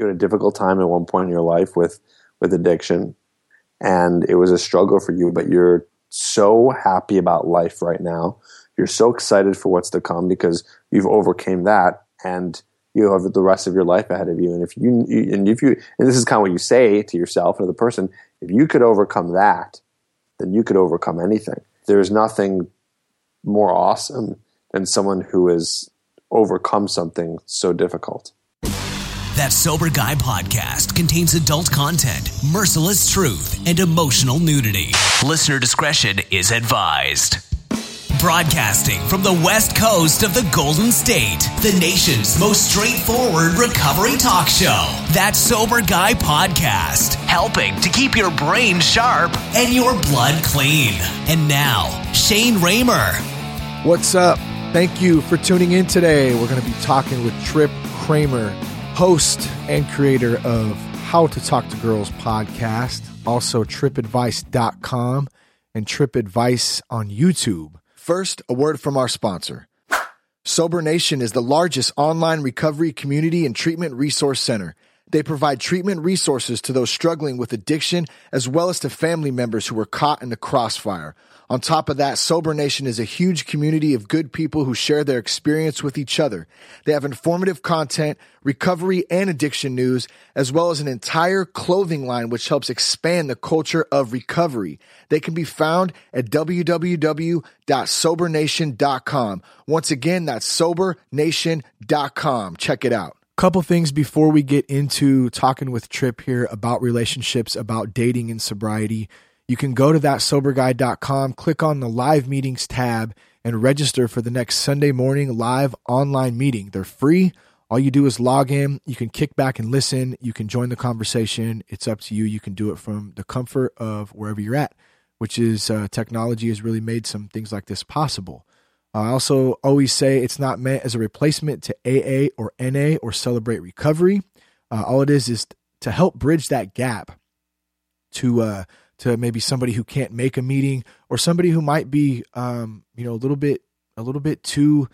you had a difficult time at one point in your life with with addiction, and it was a struggle for you, but you're so happy about life right now. You're so excited for what's to come because you've overcame that, and you have the rest of your life ahead of you. And if you and if you and this is kind of what you say to yourself or the person, if you could overcome that, then you could overcome anything. There's nothing more awesome than someone who has overcome something so difficult. That Sober Guy podcast contains adult content, merciless truth, and emotional nudity. Listener discretion is advised. Broadcasting from the west coast of the Golden State, the nation's most straightforward recovery talk show. That Sober Guy podcast, helping to keep your brain sharp and your blood clean. And now, Shane Ramer. What's up? Thank you for tuning in today. We're going to be talking with Trip Kramer, host and creator of How to Talk to Girls podcast, also tripadvice.com and TripAdvice on YouTube. First, a word from our sponsor. Sober Nation is the largest online recovery community and treatment resource center. They provide treatment resources to those struggling with addiction as well as to family members who were caught in the crossfire. On top of that, Sober Nation is a huge community of good people who share their experience with each other. They have informative content, recovery and addiction news, as well as an entire clothing line which helps expand the culture of recovery. They can be found at www.sobernation.com. Once again, that's sobernation.com. Check it out couple things before we get into talking with Trip here about relationships, about dating and sobriety. You can go to thatsoberguy.com, click on the live meetings tab, and register for the next Sunday morning live online meeting. They're free. All you do is log in. You can kick back and listen. You can join the conversation. It's up to you. You can do it from the comfort of wherever you're at, which is uh, technology has really made some things like this possible. I also always say it's not meant as a replacement to AA or NA or Celebrate Recovery. Uh, all it is is to help bridge that gap to uh, to maybe somebody who can't make a meeting or somebody who might be um, you know a little bit a little bit too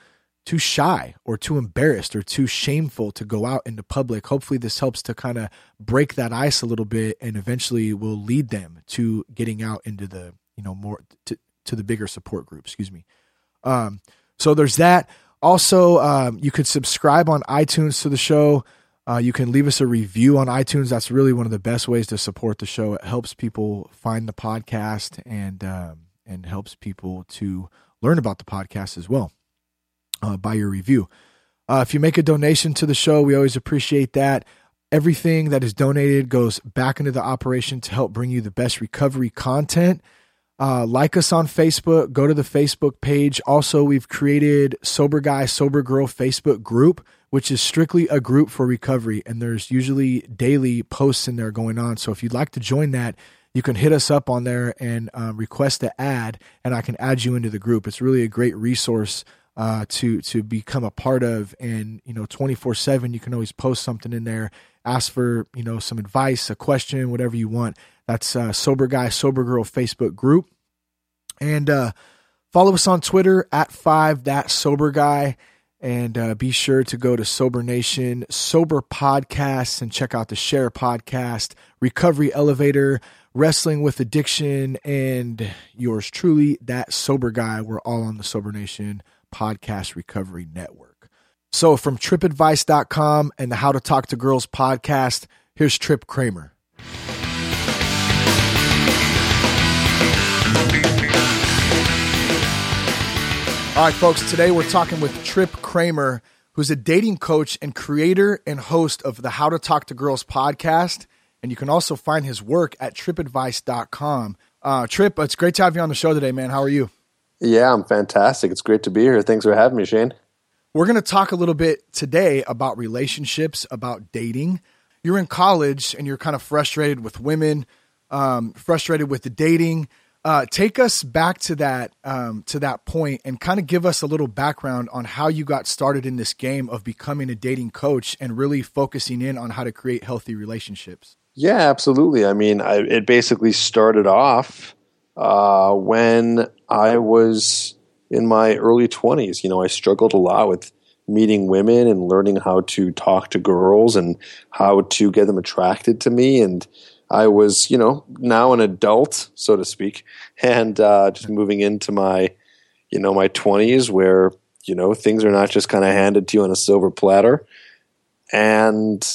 too shy or too embarrassed or too shameful to go out into public. Hopefully, this helps to kind of break that ice a little bit and eventually will lead them to getting out into the you know more to, to the bigger support group. Excuse me. Um, so there's that. Also, um, you could subscribe on iTunes to the show. Uh, you can leave us a review on iTunes. That's really one of the best ways to support the show. It helps people find the podcast and um, and helps people to learn about the podcast as well uh, by your review. Uh, if you make a donation to the show, we always appreciate that. Everything that is donated goes back into the operation to help bring you the best recovery content. Uh, like us on Facebook. Go to the Facebook page. Also, we've created Sober Guy, Sober Girl Facebook group, which is strictly a group for recovery. And there's usually daily posts in there going on. So if you'd like to join that, you can hit us up on there and um, request to add, and I can add you into the group. It's really a great resource uh, to to become a part of. And you know, twenty four seven, you can always post something in there, ask for you know some advice, a question, whatever you want. That's uh, Sober Guy, Sober Girl Facebook group. And uh, follow us on Twitter at five that sober guy. And uh, be sure to go to Sober Nation, Sober Podcasts, and check out the Share Podcast, Recovery Elevator, Wrestling with Addiction, and yours truly, That Sober Guy. We're all on the Sober Nation Podcast Recovery Network. So from tripadvice.com and the How to Talk to Girls podcast, here's Trip Kramer. All right, folks, today we're talking with Trip Kramer, who's a dating coach and creator and host of the How to Talk to Girls podcast. And you can also find his work at tripadvice.com. Uh, Trip, it's great to have you on the show today, man. How are you? Yeah, I'm fantastic. It's great to be here. Thanks for having me, Shane. We're going to talk a little bit today about relationships, about dating. You're in college and you're kind of frustrated with women, um, frustrated with the dating uh, take us back to that um, to that point and kind of give us a little background on how you got started in this game of becoming a dating coach and really focusing in on how to create healthy relationships. Yeah, absolutely. I mean, I, it basically started off uh, when I was in my early twenties. You know, I struggled a lot with meeting women and learning how to talk to girls and how to get them attracted to me. And I was, you know, now an adult, so to speak, and uh, just moving into my, you know, my 20s where, you know, things are not just kind of handed to you on a silver platter. And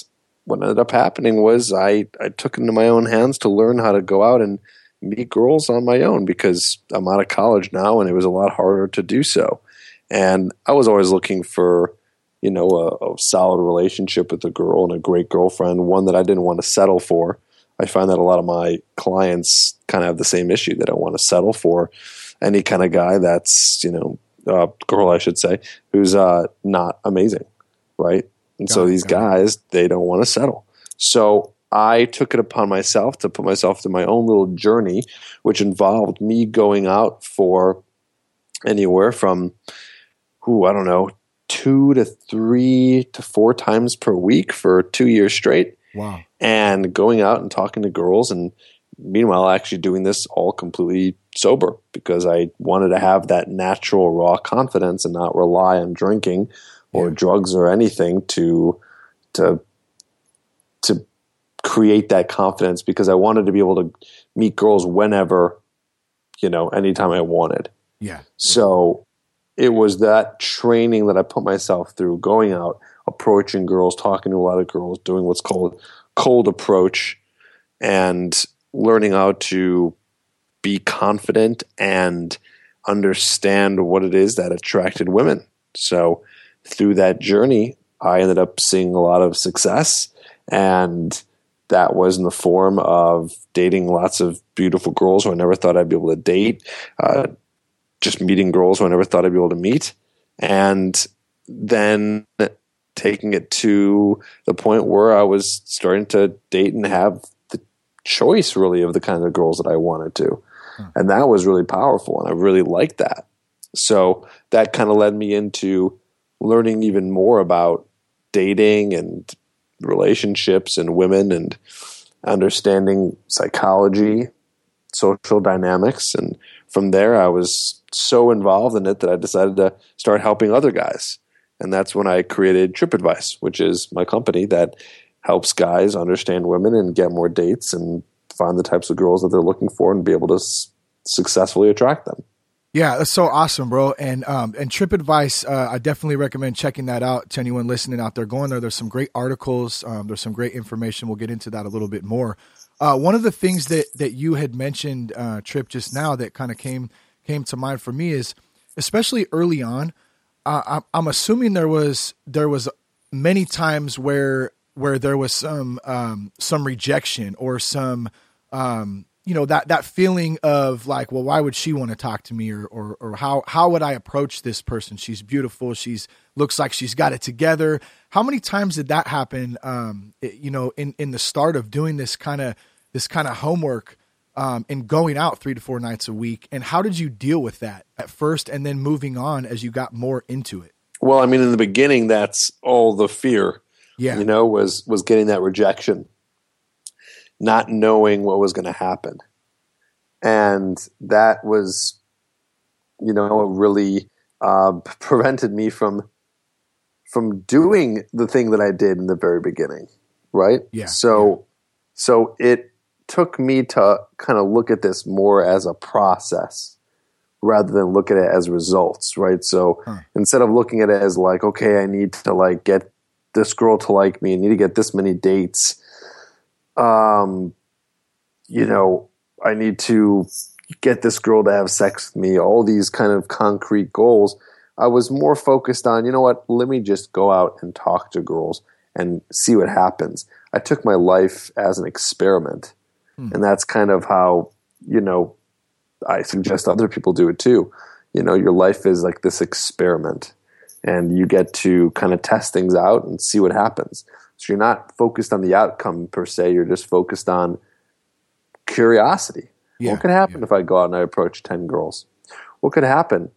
what ended up happening was I, I took into my own hands to learn how to go out and meet girls on my own because I'm out of college now and it was a lot harder to do so. And I was always looking for, you know, a, a solid relationship with a girl and a great girlfriend, one that I didn't want to settle for. I find that a lot of my clients kind of have the same issue. They don't want to settle for any kind of guy that's, you know, uh, girl, I should say, who's uh, not amazing, right? And got so it, these guys, it. they don't want to settle. So I took it upon myself to put myself through my own little journey, which involved me going out for anywhere from, who I don't know, two to three to four times per week for two years straight. Wow. And going out and talking to girls and meanwhile actually doing this all completely sober because I wanted to have that natural raw confidence and not rely on drinking or yeah. drugs or anything to to to create that confidence because I wanted to be able to meet girls whenever, you know, anytime I wanted. Yeah. So it was that training that I put myself through, going out, approaching girls, talking to a lot of girls, doing what's called cold approach, and learning how to be confident and understand what it is that attracted women. So through that journey, I ended up seeing a lot of success and that was in the form of dating lots of beautiful girls who I never thought I'd be able to date, uh, just meeting girls who I never thought I'd be able to meet, and then taking it to the point where I was starting to date and have the choice really of the kind of girls that I wanted to. Hmm. And that was really powerful, and I really liked that. So that kind of led me into learning even more about dating and relationships and women and understanding psychology, social dynamics. And from there, I was so involved in it that I decided to start helping other guys. And that's when I created Trip Advice, which is my company that helps guys understand women and get more dates and find the types of girls that they're looking for and be able to s- successfully attract them. Yeah, that's so awesome, bro. And um, and Trip Advice, uh, I definitely recommend checking that out to anyone listening out there. Going there, there's some great articles. Um, there's some great information. We'll get into that a little bit more. Uh, one of the things that that you had mentioned, uh, Trip, just now that kind of came came to mind for me is, especially early on, uh, I'm assuming there was there was many times where where there was some um, some rejection or some um, you know that that feeling of like well why would she want to talk to me or, or or how how would i approach this person? She's beautiful. She's looks like she's got it together. How many times did that happen um it, you know in in the start of doing this kind of this kind of homework um and going out 3 to 4 nights a week and how did you deal with that at first and then moving on as you got more into it well i mean in the beginning that's all the fear yeah you know was was getting that rejection not knowing what was going to happen. And that was, you know, really uh, prevented me from from doing the thing that I did in the very beginning, right? Yeah. So, yeah. so it took me to kind of look at this more as a process rather than look at it as results, right? So huh. instead of looking at it as like, okay, I need to like get this girl to like me, I need to get this many dates, um, you know, I need to get this girl to have sex with me, all these kind of concrete goals. I was more focused on, you know what, let me just go out and talk to girls and see what happens. I took my life as an experiment. Hmm. And that's kind of how, you know, I suggest other people do it too. You know, your life is like this experiment and you get to kind of test things out and see what happens. So you're not focused on the outcome per se. You're just focused on curiosity. Yeah, what could happen yeah. if I go out and I approach 10 girls? What could happen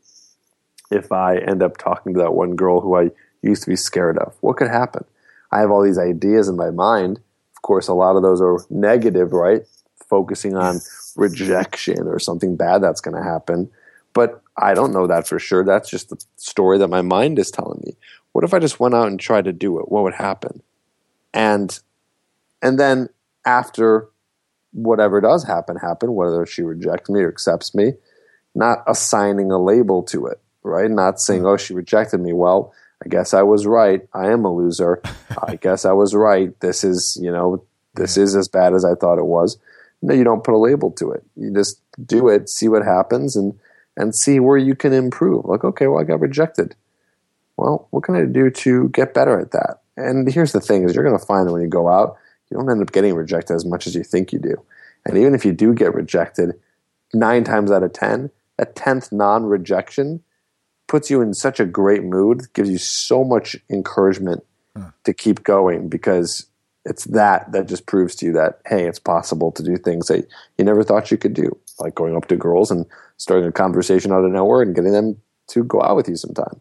if I end up talking to that one girl who I used to be scared of? What could happen? I have all these ideas in my mind. Of course, a lot of those are negative, right? Focusing on rejection or something bad that's going to happen. But I don't know that for sure. That's just the story that my mind is telling me. what if I just went out and tried to do it? What would happen? And and then after whatever does happen, happen, whether she rejects me or accepts me, not assigning a label to it, right? Not saying, mm-hmm. oh, she rejected me. Well, I guess I was right. I am a loser. I guess I was right. This is, you know, this is as bad as I thought it was. No, you don't put a label to it. You just do it, see what happens, and and see where you can improve. Like, okay, well, I got rejected. Well, what can I do to get better at that? And here's the thing: is you're going to find that when you go out, you don't end up getting rejected as much as you think you do. And even if you do get rejected, nine times out of ten, a tenth non-rejection puts you in such a great mood, gives you so much encouragement huh. to keep going because it's that that just proves to you that hey, it's possible to do things that you never thought you could do, like going up to girls and starting a conversation out of nowhere and getting them to go out with you sometime.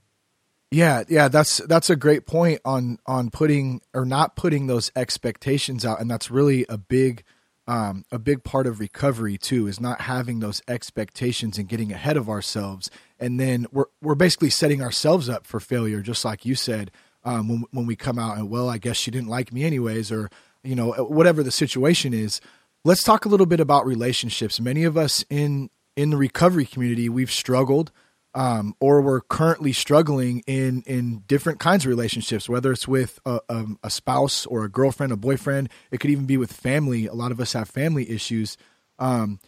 Yeah, yeah, that's that's a great point on on putting or not putting those expectations out, and that's really a big um, a big part of recovery too is not having those expectations and getting ahead of ourselves, and then we're we're basically setting ourselves up for failure, just like you said um, when when we come out and well, I guess she didn't like me anyways, or you know whatever the situation is. Let's talk a little bit about relationships. Many of us in in the recovery community, we've struggled. Um, or we're currently struggling in in different kinds of relationships, whether it's with a, a, spouse or a girlfriend, a boyfriend. It could even be with family. A lot of us have family issues. Um,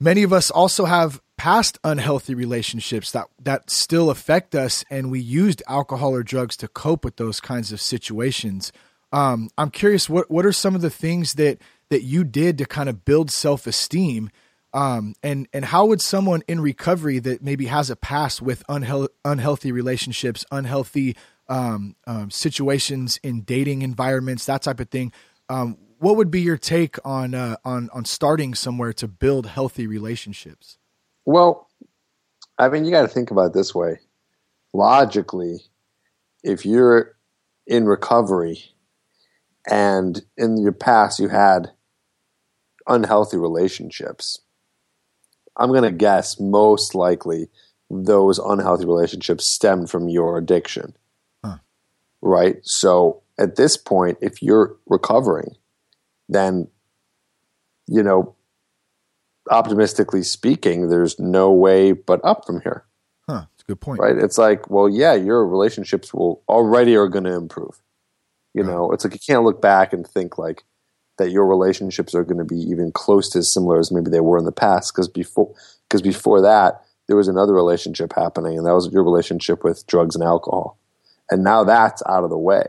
many of us also have past unhealthy relationships that that still affect us, and we used alcohol or drugs to cope with those kinds of situations. Um, I'm curious, what what are some of the things that that you did to kind of build self esteem? Um, and and how would someone in recovery that maybe has a past with unhe- unhealthy relationships, unhealthy um, um, situations in dating environments, that type of thing, um, what would be your take on uh, on on starting somewhere to build healthy relationships? Well, I mean, you got to think about it this way. Logically, if you're in recovery and in your past you had unhealthy relationships, I'm going to guess most likely those unhealthy relationships stemmed from your addiction. Huh. Right? So at this point, if you're recovering, then, you know, optimistically speaking, there's no way but up from here. Huh. That's a good point. Right? It's like, well, yeah, your relationships will already are going to improve. You right. know, it's like you can't look back and think like that your relationships are going to be even close to as similar as maybe they were in the past because before because before that there was another relationship happening and that was your relationship with drugs and alcohol. And now that's out of the way.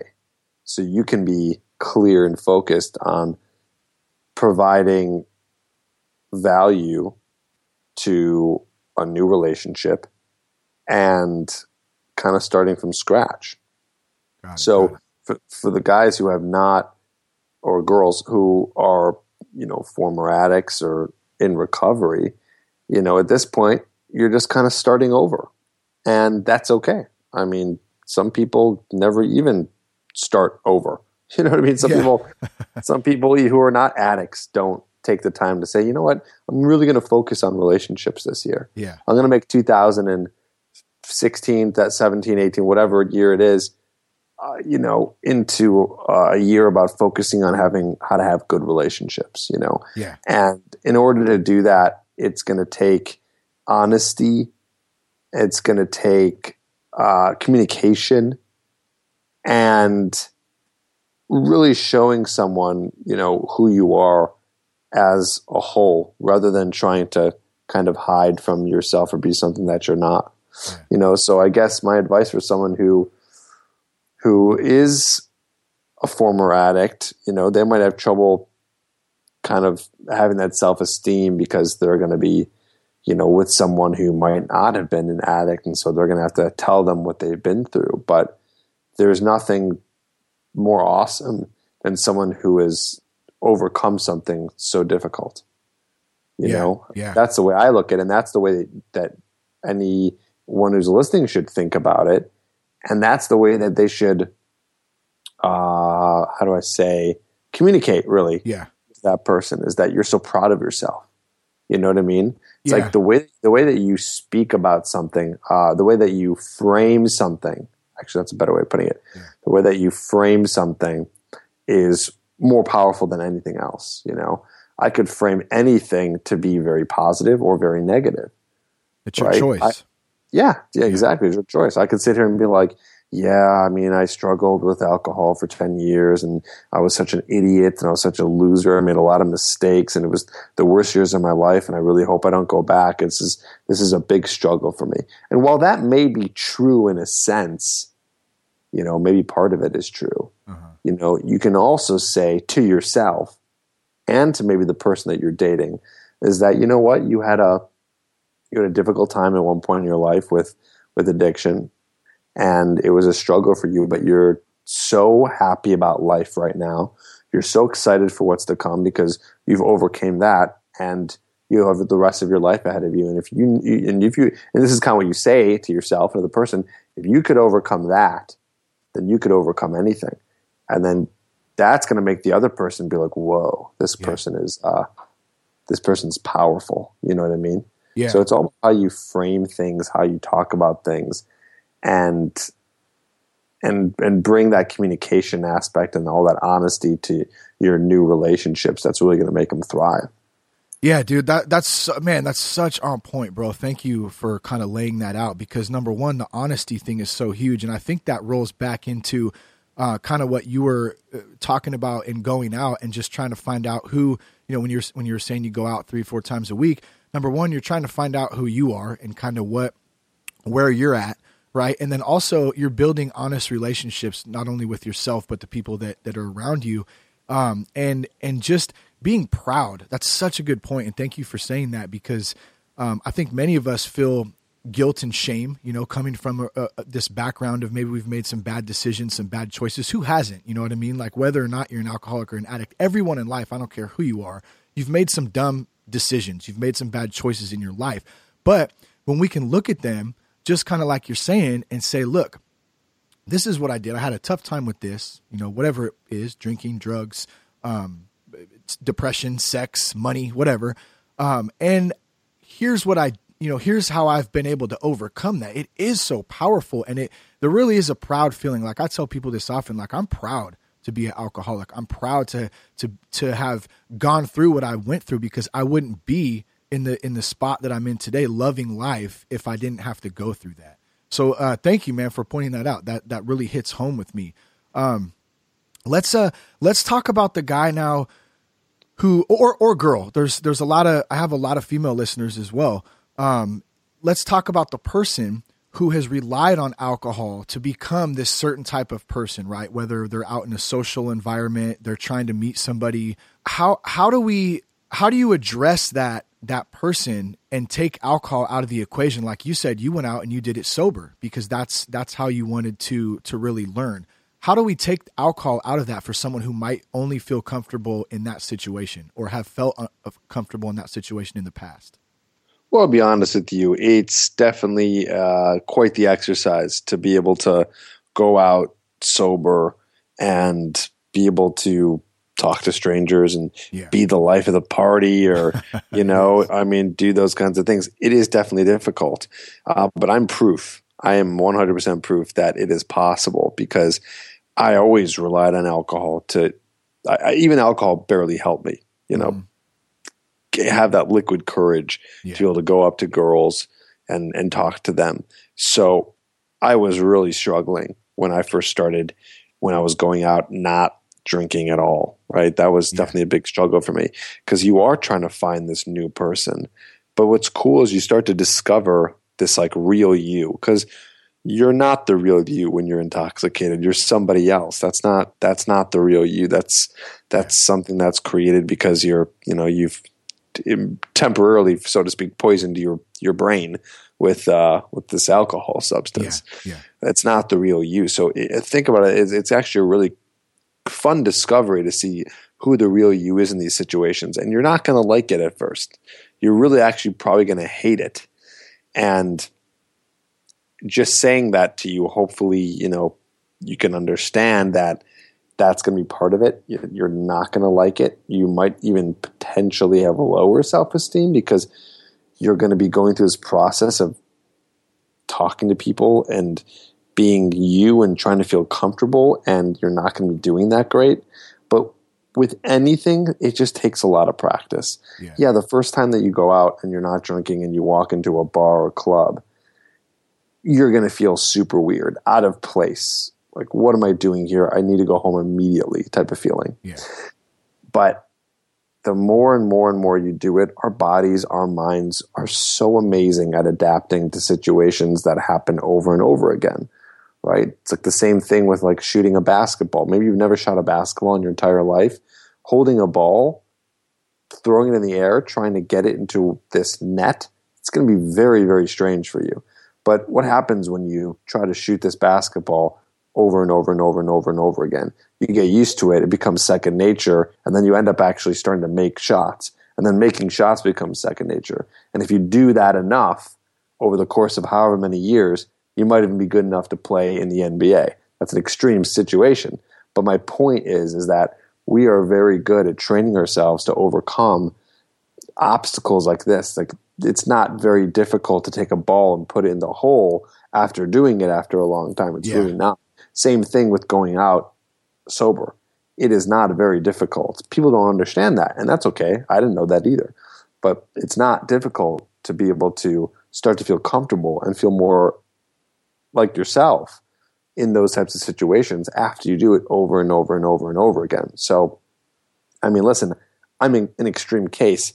So you can be clear and focused on providing value to a new relationship and kind of starting from scratch. It, so for, for the guys who have not, or girls who are, you know, former addicts or in recovery, you know, at this point, you're just kind of starting over. And that's okay. I mean, some people never even start over. You know what I mean? Some yeah. people, some people who are not addicts don't take the time to say, you know what, I'm really going to focus on relationships this year. Yeah. I'm going to make 2016, that 17, 18, whatever year it is, uh, you know, into uh, a year about focusing on having how to have good relationships, you know. Yeah. And in order to do that, it's going to take honesty. It's going to take uh, communication and really showing someone, you know, who you are as a whole rather than trying to kind of hide from yourself or be something that you're not. You know, so I guess my advice for someone who who is a former addict, you know, they might have trouble kind of having that self-esteem because they're going to be you know with someone who might not have been an addict and so they're going to have to tell them what they've been through but there's nothing more awesome than someone who has overcome something so difficult. You yeah, know, yeah. that's the way I look at it. And that's the way that, that anyone who's listening should think about it. And that's the way that they should, uh, how do I say, communicate really. Yeah. that person is that you're so proud of yourself. You know what I mean? It's yeah. like the way, the way that you speak about something, uh, the way that you frame something, Actually, that's a better way of putting it. Yeah. The way that you frame something is more powerful than anything else. You know, I could frame anything to be very positive or very negative. It's your right? choice. Yeah, yeah, exactly. It's your choice. I could sit here and be like, yeah, I mean, I struggled with alcohol for 10 years and I was such an idiot and I was such a loser. I made a lot of mistakes and it was the worst years of my life. And I really hope I don't go back. This is, this is a big struggle for me. And while that may be true in a sense, you know, maybe part of it is true. Uh-huh. You know, you can also say to yourself and to maybe the person that you're dating is that, you know what, you had a, you had a difficult time at one point in your life with, with addiction and it was a struggle for you, but you're so happy about life right now. You're so excited for what's to come because you've overcame that and you have the rest of your life ahead of you. And if you, and if you, and this is kind of what you say to yourself and the person, if you could overcome that, then you could overcome anything. And then that's going to make the other person be like, whoa, this yeah. person is, uh, this person's powerful. You know what I mean? Yeah. So it's all how you frame things, how you talk about things and and and bring that communication aspect and all that honesty to your new relationships that's really going to make them thrive yeah dude that that's man that's such on point bro thank you for kind of laying that out because number one the honesty thing is so huge and i think that rolls back into uh, kind of what you were uh, talking about in going out and just trying to find out who you know when you're when you're saying you go out three four times a week number one you're trying to find out who you are and kind of what where you're at right? And then also you're building honest relationships not only with yourself but the people that that are around you, um, and and just being proud. That's such a good point, and thank you for saying that because um, I think many of us feel guilt and shame, you know, coming from a, a, this background of maybe we've made some bad decisions, some bad choices. Who hasn't? You know what I mean? Like whether or not you're an alcoholic or an addict, everyone in life, I don't care who you are, you've made some dumb decisions, you've made some bad choices in your life. But when we can look at them just kind of like you're saying and say, look, this is what I did. I had a tough time with this, you know, whatever it is drinking, drugs, um, depression, sex, money, whatever. Um, and here's what I, you know, here's how I've been able to overcome that. It is so powerful. And it, there really is a proud feeling. Like I tell people this often, like I'm proud to be an alcoholic. I'm proud to, to, to have gone through what I went through because I wouldn't be in the in the spot that I'm in today, loving life, if I didn't have to go through that. So uh, thank you, man, for pointing that out. That that really hits home with me. Um, let's uh let's talk about the guy now who or or girl. There's there's a lot of I have a lot of female listeners as well. Um, let's talk about the person who has relied on alcohol to become this certain type of person, right? Whether they're out in a social environment, they're trying to meet somebody. How how do we how do you address that that person and take alcohol out of the equation like you said you went out and you did it sober because that's that's how you wanted to to really learn how do we take alcohol out of that for someone who might only feel comfortable in that situation or have felt uh, comfortable in that situation in the past well i'll be honest with you it's definitely uh, quite the exercise to be able to go out sober and be able to talk to strangers and yeah. be the life of the party or you know i mean do those kinds of things it is definitely difficult uh, but i'm proof i am 100% proof that it is possible because i always relied on alcohol to I, even alcohol barely helped me you know mm. Have that liquid courage yeah. to be able to go up to girls and and talk to them so i was really struggling when i first started when i was going out not drinking at all, right? That was definitely a big struggle for me because you are trying to find this new person. But what's cool is you start to discover this like real you because you're not the real you when you're intoxicated. You're somebody else. That's not that's not the real you. That's that's something that's created because you're you know you've temporarily, so to speak, poisoned your your brain with uh, with this alcohol substance. Yeah, yeah. It's not the real you. So it, think about it. It's, it's actually a really fun discovery to see who the real you is in these situations. And you're not going to like it at first. You're really actually probably going to hate it. And just saying that to you, hopefully, you know, you can understand that that's going to be part of it. You're not going to like it. You might even potentially have a lower self esteem because you're going to be going through this process of talking to people and being you and trying to feel comfortable, and you're not going to be doing that great. But with anything, it just takes a lot of practice. Yeah. yeah, the first time that you go out and you're not drinking and you walk into a bar or club, you're going to feel super weird, out of place. Like, what am I doing here? I need to go home immediately, type of feeling. Yeah. But the more and more and more you do it, our bodies, our minds are so amazing at adapting to situations that happen over and over again. Right? It's like the same thing with like shooting a basketball. Maybe you've never shot a basketball in your entire life. Holding a ball, throwing it in the air, trying to get it into this net, it's going to be very, very strange for you. But what happens when you try to shoot this basketball over and over and over and over and over again? You get used to it, it becomes second nature, and then you end up actually starting to make shots. And then making shots becomes second nature. And if you do that enough over the course of however many years, you might even be good enough to play in the NBA. That's an extreme situation. But my point is, is that we are very good at training ourselves to overcome obstacles like this. Like it's not very difficult to take a ball and put it in the hole after doing it after a long time. It's yeah. really not. Same thing with going out sober. It is not very difficult. People don't understand that, and that's okay. I didn't know that either. But it's not difficult to be able to start to feel comfortable and feel more like yourself in those types of situations after you do it over and over and over and over again. So, I mean, listen, I'm in an extreme case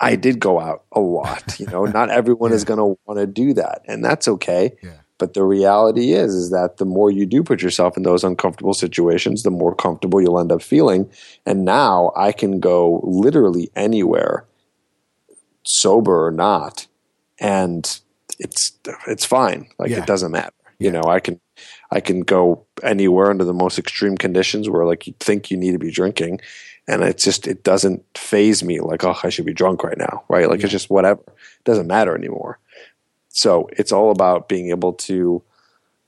I did go out a lot. You know, not everyone yeah. is going to want to do that, and that's okay. Yeah. But the reality is, is that the more you do put yourself in those uncomfortable situations, the more comfortable you'll end up feeling. And now I can go literally anywhere, sober or not, and it's it's fine. Like yeah. it doesn't matter. You know, I can I can go anywhere under the most extreme conditions where like you think you need to be drinking and it's just it doesn't phase me like oh I should be drunk right now, right? Like yeah. it's just whatever. It doesn't matter anymore. So it's all about being able to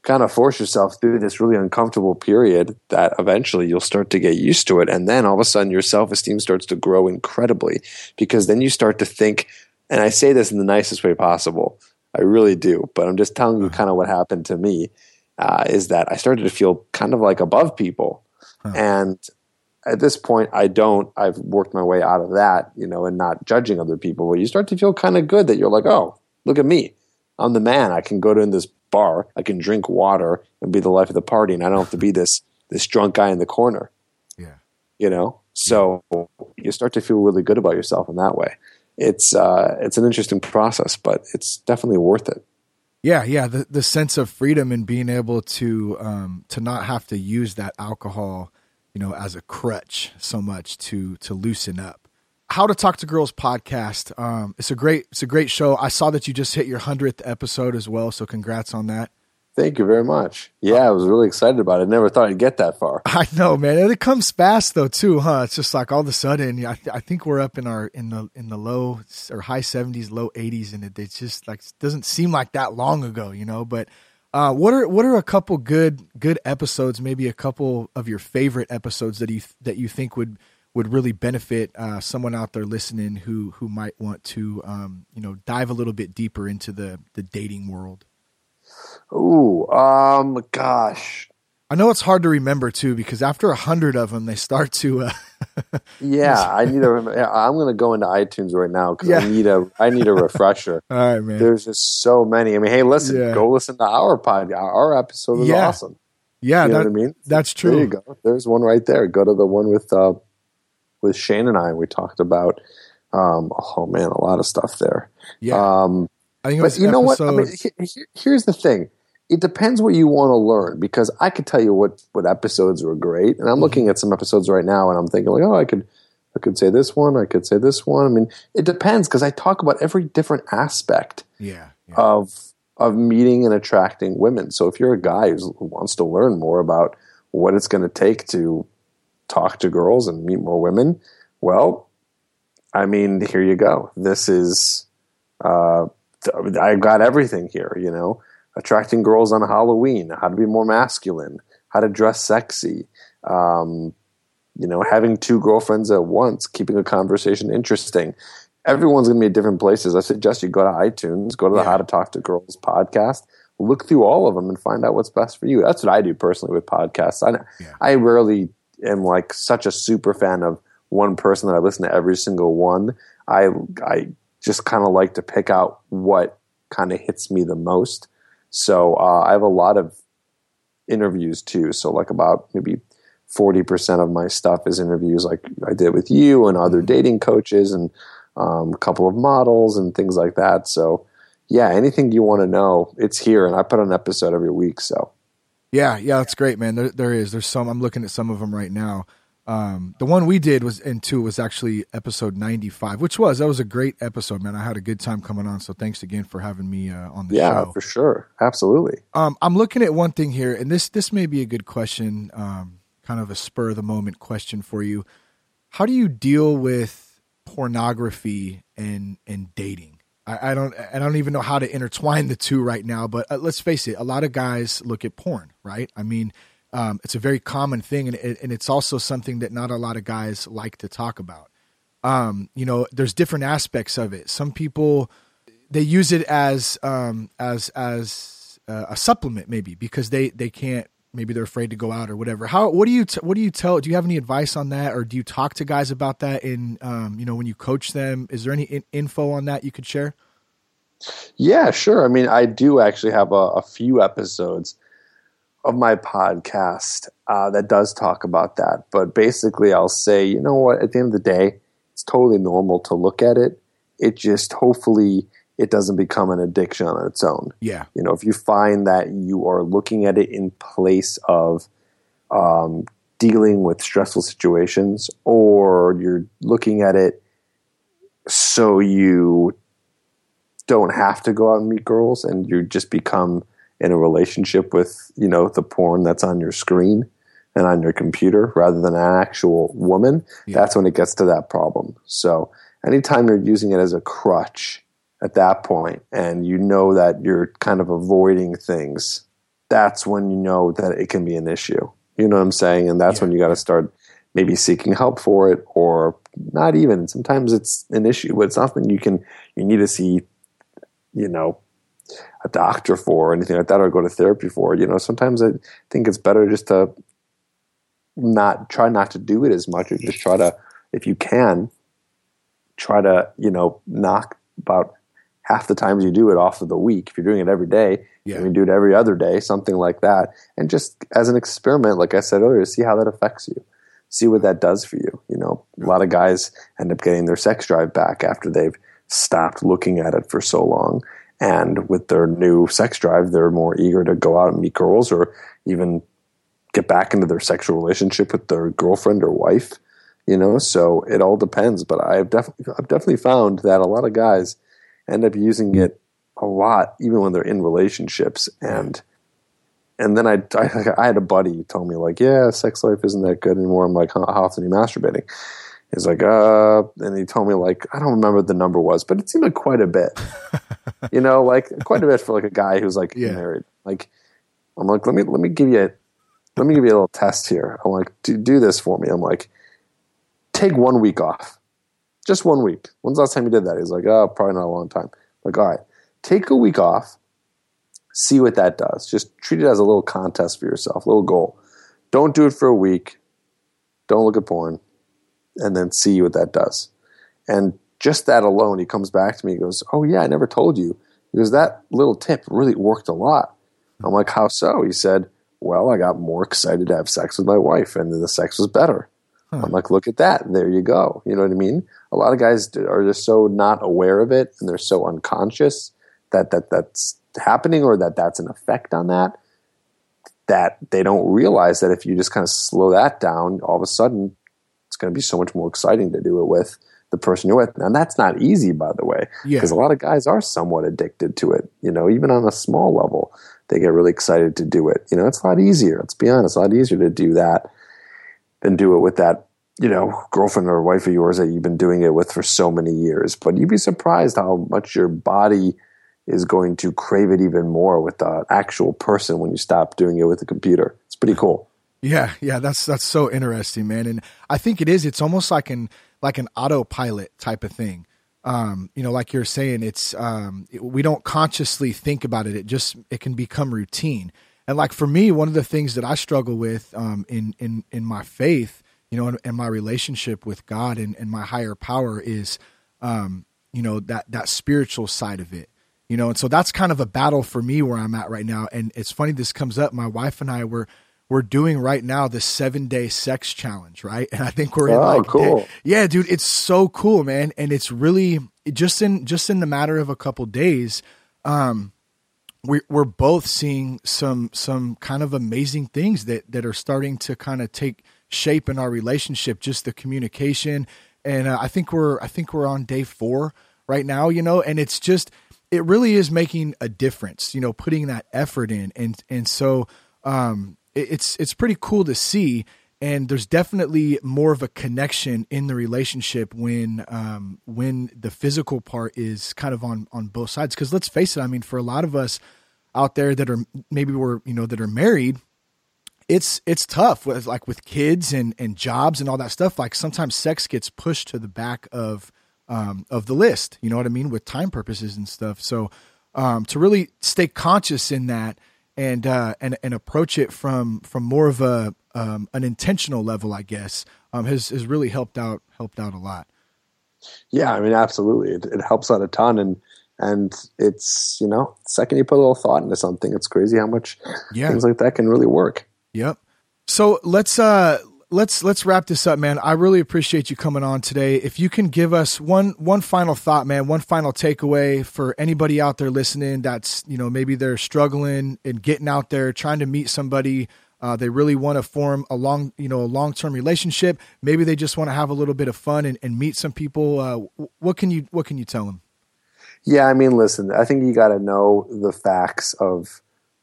kind of force yourself through this really uncomfortable period that eventually you'll start to get used to it and then all of a sudden your self-esteem starts to grow incredibly because then you start to think and I say this in the nicest way possible. I really do, but I'm just telling you uh-huh. kind of what happened to me uh, is that I started to feel kind of like above people. Huh. And at this point i don't i've worked my way out of that you know and not judging other people but you start to feel kind of good that you're like oh look at me i'm the man. I can go to this bar. I can drink water and be the life of the party and i don't have to be this this drunk guy in the corner. Yeah. You know? So you start to feel really good about yourself in that way. It's uh it's an interesting process but it's definitely worth it. Yeah yeah. The the sense of freedom and being able to um to not have to use that alcohol you know, as a crutch so much to to loosen up. How to Talk to Girls podcast. Um, it's a great it's a great show. I saw that you just hit your hundredth episode as well, so congrats on that. Thank you very much. Yeah, I was really excited about it. Never thought I'd get that far. I know, man. And it comes fast though, too, huh? It's just like all of a sudden, I, th- I think we're up in our in the in the low or high seventies, low eighties, and it, it's just like doesn't seem like that long ago, you know. But uh, what are what are a couple good good episodes? Maybe a couple of your favorite episodes that you that you think would would really benefit uh, someone out there listening who who might want to um, you know dive a little bit deeper into the the dating world. Ooh, um, gosh, I know it's hard to remember too because after a hundred of them, they start to. Uh, yeah, I need a. I'm going to go into iTunes right now because yeah. I need a. I need a refresher. All right, man. There's just so many. I mean, hey, listen, yeah. go listen to our podcast. Our episode is yeah. awesome. Yeah, you know what I mean. That's true. There you go. There's one right there. Go to the one with uh, with Shane and I. We talked about. Um, oh man, a lot of stuff there. Yeah. Um, I think but you know what? I mean, here's the thing it depends what you want to learn because I could tell you what what episodes were great, and I'm mm-hmm. looking at some episodes right now, and I'm thinking like, oh, I could I could say this one, I could say this one. I mean, it depends because I talk about every different aspect yeah, yeah. of of meeting and attracting women. So if you're a guy who wants to learn more about what it's going to take to talk to girls and meet more women, well, I mean, here you go. This is uh, I've got everything here. You know attracting girls on Halloween, how to be more masculine, how to dress sexy, um, you know, having two girlfriends at once, keeping a conversation interesting. Everyone's going to be at different places. I suggest you go to iTunes, go to the yeah. How to Talk to Girls podcast, look through all of them and find out what's best for you. That's what I do personally with podcasts. I Yeah. I rarely am like such a super fan of one person that I listen to every single one. I I just kind of like to pick out what kind of hits me the most. So uh, I have a lot of interviews too. So like about maybe forty percent of my stuff is interviews, like I did with you and other dating coaches and um, a couple of models and things like that. So yeah, anything you want to know, it's here, and I put an episode every week. So Yeah, yeah, that's great, man. There, there is. There's some. I'm looking at some of them right now. Um, the one we did was in two was actually episode 95, which was that was a great episode, man. I had a good time coming on. So thanks again for having me uh, on the yeah, show. Yeah, for sure, absolutely. Um, I'm looking at one thing here, and this this may be a good question, um, kind of a spur of the moment question for you. How do you deal with pornography and and dating? I, I don't I don't even know how to intertwine the two right now. But uh, let's face it, a lot of guys look at porn, right? I mean, um, it's a very common thing, and and it's also something that not a lot of guys like to talk about. Um, you know, there's different aspects of it. Some people they use it as um, as as uh, a supplement maybe because they they can't maybe they're afraid to go out or whatever how what do you t- what do you tell do you have any advice on that or do you talk to guys about that in um, you know when you coach them is there any in- info on that you could share Yeah, sure. I mean, I do actually have a, a few episodes of my podcast uh, that does talk about that. But basically, I'll say, you know what? At the end of the day, it's totally normal to look at it. It just hopefully it doesn't become an addiction on its own. yeah You know, if you find that you are looking at it in place of um, dealing with stressful situations, or you're looking at it so you don't have to go out and meet girls, and you just become in a relationship with you know the porn that's on your screen and on your computer rather than an actual woman. Yeah. That's when it gets to that problem. So anytime you're using it as a crutch at that point and you know that you're kind of avoiding things, that's when you know that it can be an issue. You know what I'm saying? And that's Yeah. when you got to start maybe seeking help for it or not even. Sometimes it's an issue, but it's nothing you can, you need to see, you know, a doctor for or anything like that or go to therapy for. You know, sometimes I think it's better just to not try not to do it as much or just try to, if you can, try to, you know, knock about half the times you do it off of the week. If you're doing it every day, Yeah. you can do it every other day, something like that. And just as an experiment, like I said earlier, see how that affects you. See what that does for you. You know, a lot of guys end up getting their sex drive back after they've stopped looking at it for so long. And with their new sex drive, they're more eager to go out and meet girls or even get back into their sexual relationship with their girlfriend or wife. You know, so it all depends. But I've definitely I've definitely found that a lot of guys end up using it a lot, even when they're in relationships. And and then I, I I had a buddy who told me like, yeah, sex life isn't that good anymore. I'm like, how, how often are you masturbating? He's like, uh, and he told me like, I don't remember what the number was, but it seemed like quite a bit. you know, like quite a bit for like a guy who's like Yeah. married. Like, I'm like, let me let me give you a let me give you a little test here. I'm like, do do this for me. I'm like, take one week off, just one week. When's the last time you did that? He's like, oh, probably not a long time. I'm like, all right, take a week off, see what that does. Just treat it as a little contest for yourself, little goal. Don't do it for a week. Don't look at porn, and then see what that does. And just that alone, he comes back to me. He goes, "Oh yeah, I never told you." He goes, "That little tip really worked a lot." I'm like, "How so?" He said, "Well, I got more excited to have sex with my wife, and the sex was better." I'm like, "Look at that! There you go." You know what I mean? A lot of guys are just so not aware of it, and they're so unconscious that that that's happening, or that that's an effect on that that they don't realize that if you just kind of slow that down, all of a sudden it's going to be so much more exciting to do it with the person you're with. And that's not easy, by the way, Yeah. because a lot of guys are somewhat addicted to it. You know, even on a small level, they get really excited to do it. You know, it's a lot easier. Let's be honest, a lot easier to do that than do it with that, you know, girlfriend or wife of yours that you've been doing it with for so many years. But you'd be surprised how much your body is going to crave it even more with the actual person when you stop doing it with the computer. It's pretty cool. Yeah, yeah, that's that's so interesting, man. And I think it is. It's almost like an like an autopilot type of thing. um, you know, like you're saying, it's um, we don't consciously think about it. It just it can become routine. And like for me, one of the things that I struggle with um, in in in my faith, you know, in my relationship with God and, and my higher power is, um, you know, that that spiritual side of it. You know, and so that's kind of a battle for me where I'm at right now. And it's funny this comes up. My wife and I were we're doing right now the seven day sex challenge, right? And I think we're in oh, like, cool. Day, yeah, dude, it's so cool, man. And it's really just in just in the matter of a couple days, um, we, we're both seeing some some kind of amazing things that that are starting to kind of take shape in our relationship. Just the communication, and uh, I think we're I think we're on day four right now, you know, and it's just it really is making a difference, you know, putting that effort in, and and so um, it, it's it's pretty cool to see and there's definitely more of a connection in the relationship when um, when the physical part is kind of on on both sides. Because let's face it, I mean, for a lot of us out there that are maybe we're you know that are married, it's it's tough with like with kids and and jobs and all that stuff. Like sometimes sex gets pushed to the back of um, of the list. You know what I mean with time purposes and stuff. So um, to really stay conscious in that and uh, and and approach it from from more of a um, an intentional level, I guess, um, has has really helped out helped out a lot. Yeah, I mean, absolutely, it, it helps out a ton, and and it's you know, second you put a little thought into something, it's crazy how much yeah. things like that can really work. Yep. So let's uh let's let's wrap this up, man. I really appreciate you coming on today. If you can give us one one final thought, man, one final takeaway for anybody out there listening that's you know maybe they're struggling and getting out there trying to meet somebody uh, they really want to form a long, you know, a long term relationship. Maybe they just want to have a little bit of fun and, and meet some people. Uh, what can you What can you tell them? Yeah, I mean, listen, I think you got to know the facts of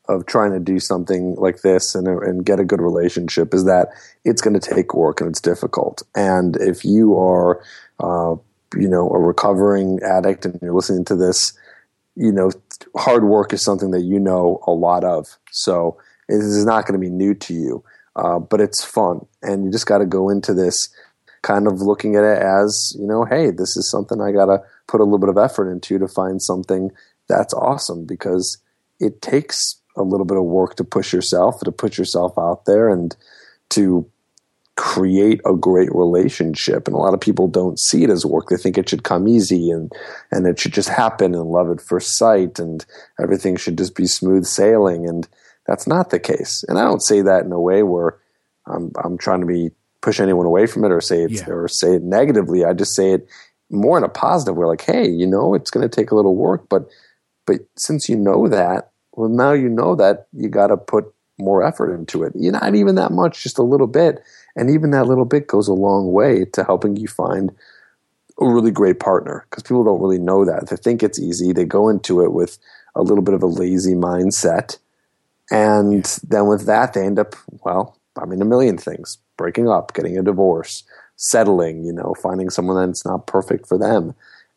of trying to do something like this and and get a good relationship is that it's going to take work and it's difficult. And if you are, uh, you know, a recovering addict and you're listening to this, you know, hard work is something that you know a lot of. So this is not going to be new to you, uh, but it's fun, and you just got to go into this kind of looking at it as you know, hey, this is something I got to put a little bit of effort into to find something that's awesome because it takes a little bit of work to push yourself, to put yourself out there, and to create a great relationship. And a lot of people don't see it as work. They think it should come easy and and it should just happen and love at first sight and everything should just be smooth sailing. And that's not the case. And I don't say that in a way where I'm, I'm trying to be push anyone away from it or say it yeah. or say it negatively. I just say it more in a positive way, like, hey, you know, it's going to take a little work, but but since you know that, well, now you know that you got to put more effort into it. You're not even that much, just a little bit, and even that little bit goes a long way to helping you find a really great partner because people don't really know that. They think it's easy. They go into it with a little bit of a lazy mindset and then with that, they end up, well, I mean, a million things breaking up, getting a divorce, settling, you know, finding someone that's not perfect for them.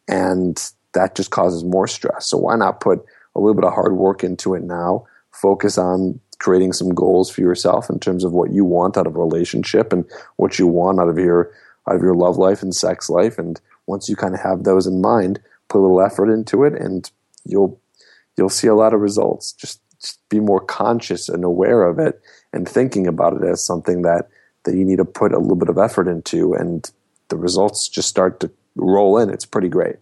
And that just causes more stress. So why not put a little bit of hard work into it now? Focus on creating some goals for yourself in terms of what you want out of a relationship and what you want out of your out of your love life and sex life. And once you kind of have those in mind, put a little effort into it and you'll you'll see a lot of results. Just be more conscious and aware of it and thinking about it as something that that you need to put a little bit of effort into and the results just start to roll in. It's pretty great.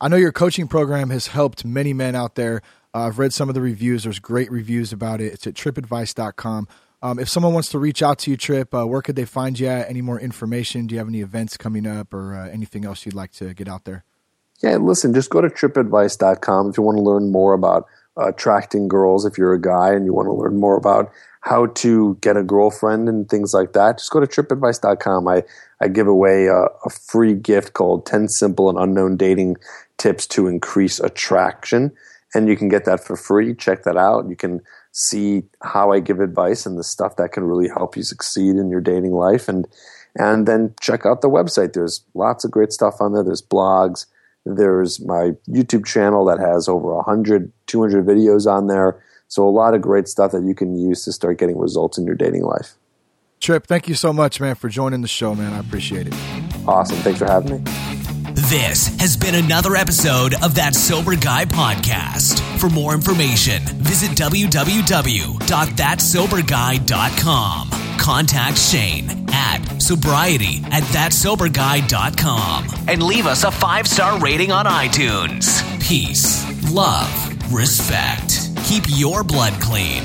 I know your coaching program has helped many men out there. Uh, i've read some of the reviews. There's great reviews about it. It's at tripadvice.com um, if someone wants to reach out to you trip uh, where could they find you at? Any more information? Do you have any events coming up or uh, anything else you'd like to get out there? Yeah listen just go to tripadvice.com if you want to learn more about attracting girls if you're a guy and you want to learn more about how to get a girlfriend and things like that, just go to tripadvice.com. I, I give away a, a, free gift called 10 Simple and Unknown Dating Tips to Increase Attraction. And you can get that for free. Check that out. You can see how I give advice and the stuff that can really help you succeed in your dating life. And, and then check out the website. There's lots of great stuff on there. There's blogs, there's my YouTube channel that has over 100, 200 videos on there. So a lot of great stuff that you can use to start getting results in your dating life. Trip, thank you so much, man, for joining the show, man. I appreciate it. Awesome. Thanks for having me. This has been another episode of That Sober Guy podcast. For more information, visit www.thatsoberguy.com. Contact Shane at sobriety at thatsoberguy.com and leave us a five star rating on iTunes. Peace, love, respect. Keep your blood clean.